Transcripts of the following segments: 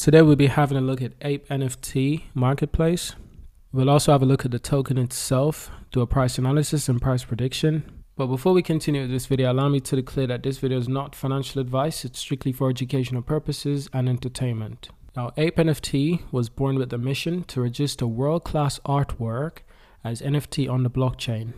Today we'll be having a look at Ape NFT Marketplace. We'll also have a look at the token itself, do a price analysis and price prediction. But before we continue with this video, allow me to declare that this video is not financial advice, it's strictly for educational purposes and entertainment. Now, Ape NFT was born with the mission to register world-class artwork as NFT on the blockchain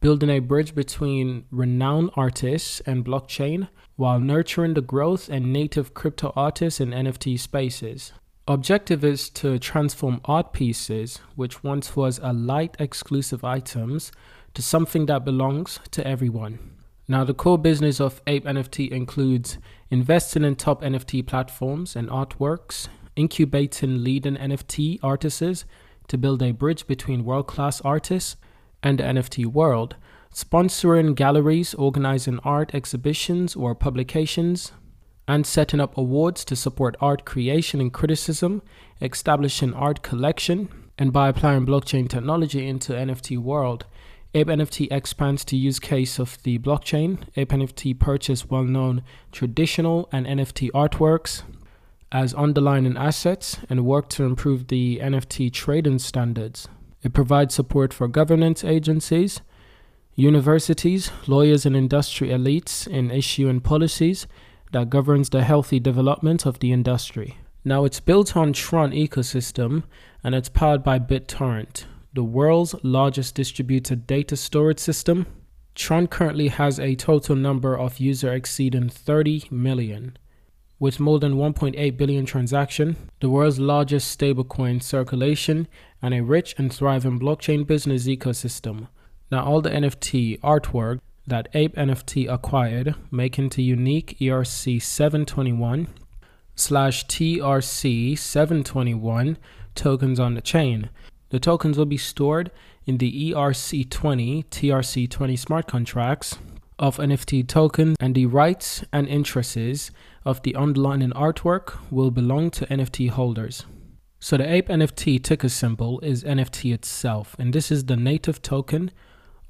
building a bridge between renowned artists and blockchain while nurturing the growth and native crypto artists in NFT spaces. Objective is to transform art pieces, which once was a light exclusive items, to something that belongs to everyone. Now, the core business of Ape NFT includes investing in top NFT platforms and artworks, incubating leading NFT artists to build a bridge between world class artists and the NFT world, sponsoring galleries, organizing art exhibitions or publications, and setting up awards to support art creation and criticism, establishing art collection, and by applying blockchain technology into NFT world. Ape NFT expands to use case of the blockchain. Ape NFT purchase well-known traditional and NFT artworks as underlying assets and work to improve the NFT trading standards. It provides support for governance agencies, universities, lawyers, and industry elites in issuing policies that governs the healthy development of the industry. Now, it's built on Tron ecosystem and it's powered by BitTorrent, the world's largest distributed data storage system. Tron currently has a total number of users exceeding 30 million. With more than 1.8 billion transactions, the world's largest stablecoin circulation, and a rich and thriving blockchain business ecosystem. Now, all the NFT artwork that Ape NFT acquired make into unique ERC 721 slash TRC 721 tokens on the chain. The tokens will be stored in the ERC20 TRC20 smart contracts of NFT tokens, and the rights and interests of the underlying artwork will belong to NFT holders. So the Ape NFT ticker symbol is NFT itself, and this is the native token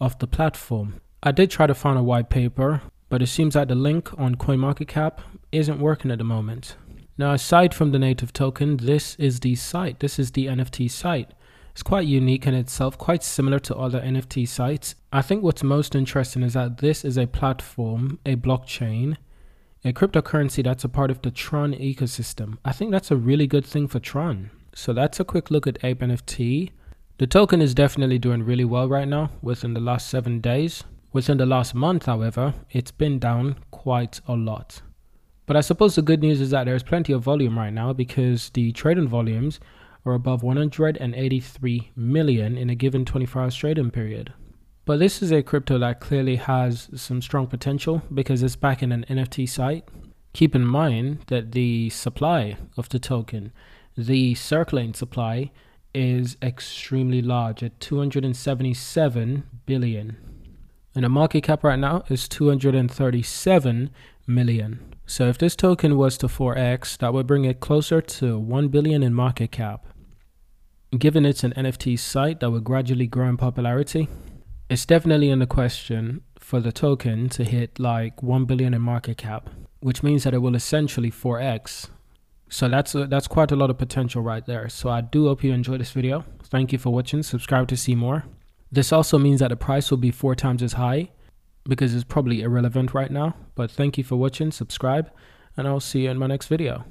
of the platform. I did try to find a white paper, but it seems that the link on CoinMarketCap isn't working at the moment. Now, aside from the native token, this is the site. This is the NFT site. It's quite unique in itself, quite similar to other NFT sites. I think what's most interesting is that this is a platform, a blockchain, a cryptocurrency that's a part of the Tron ecosystem. I think that's a really good thing for Tron. So that's a quick look at Ape NFT. The token is definitely doing really well right now within the last seven days. Within the last month, however, it's been down quite a lot. But I suppose the good news is that there's plenty of volume right now because the trading volumes are above 183 million in a given 24 hour trading period. But this is a crypto that clearly has some strong potential because it's back in an NFT site. Keep in mind that the supply of the token, the circulating supply, is extremely large at 277 billion. And the market cap right now is 237 million. So if this token was to 4x, that would bring it closer to 1 billion in market cap. Given it's an NFT site that will gradually grow in popularity, it's definitely in the question for the token to hit like 1 billion in market cap, which means that it will essentially 4x. So that's a, that's quite a lot of potential right there. So I do hope you enjoyed this video. Thank you for watching. Subscribe to see more. This also means that the price will be four times as high because it's probably irrelevant right now. But thank you for watching. Subscribe and I'll see you in my next video.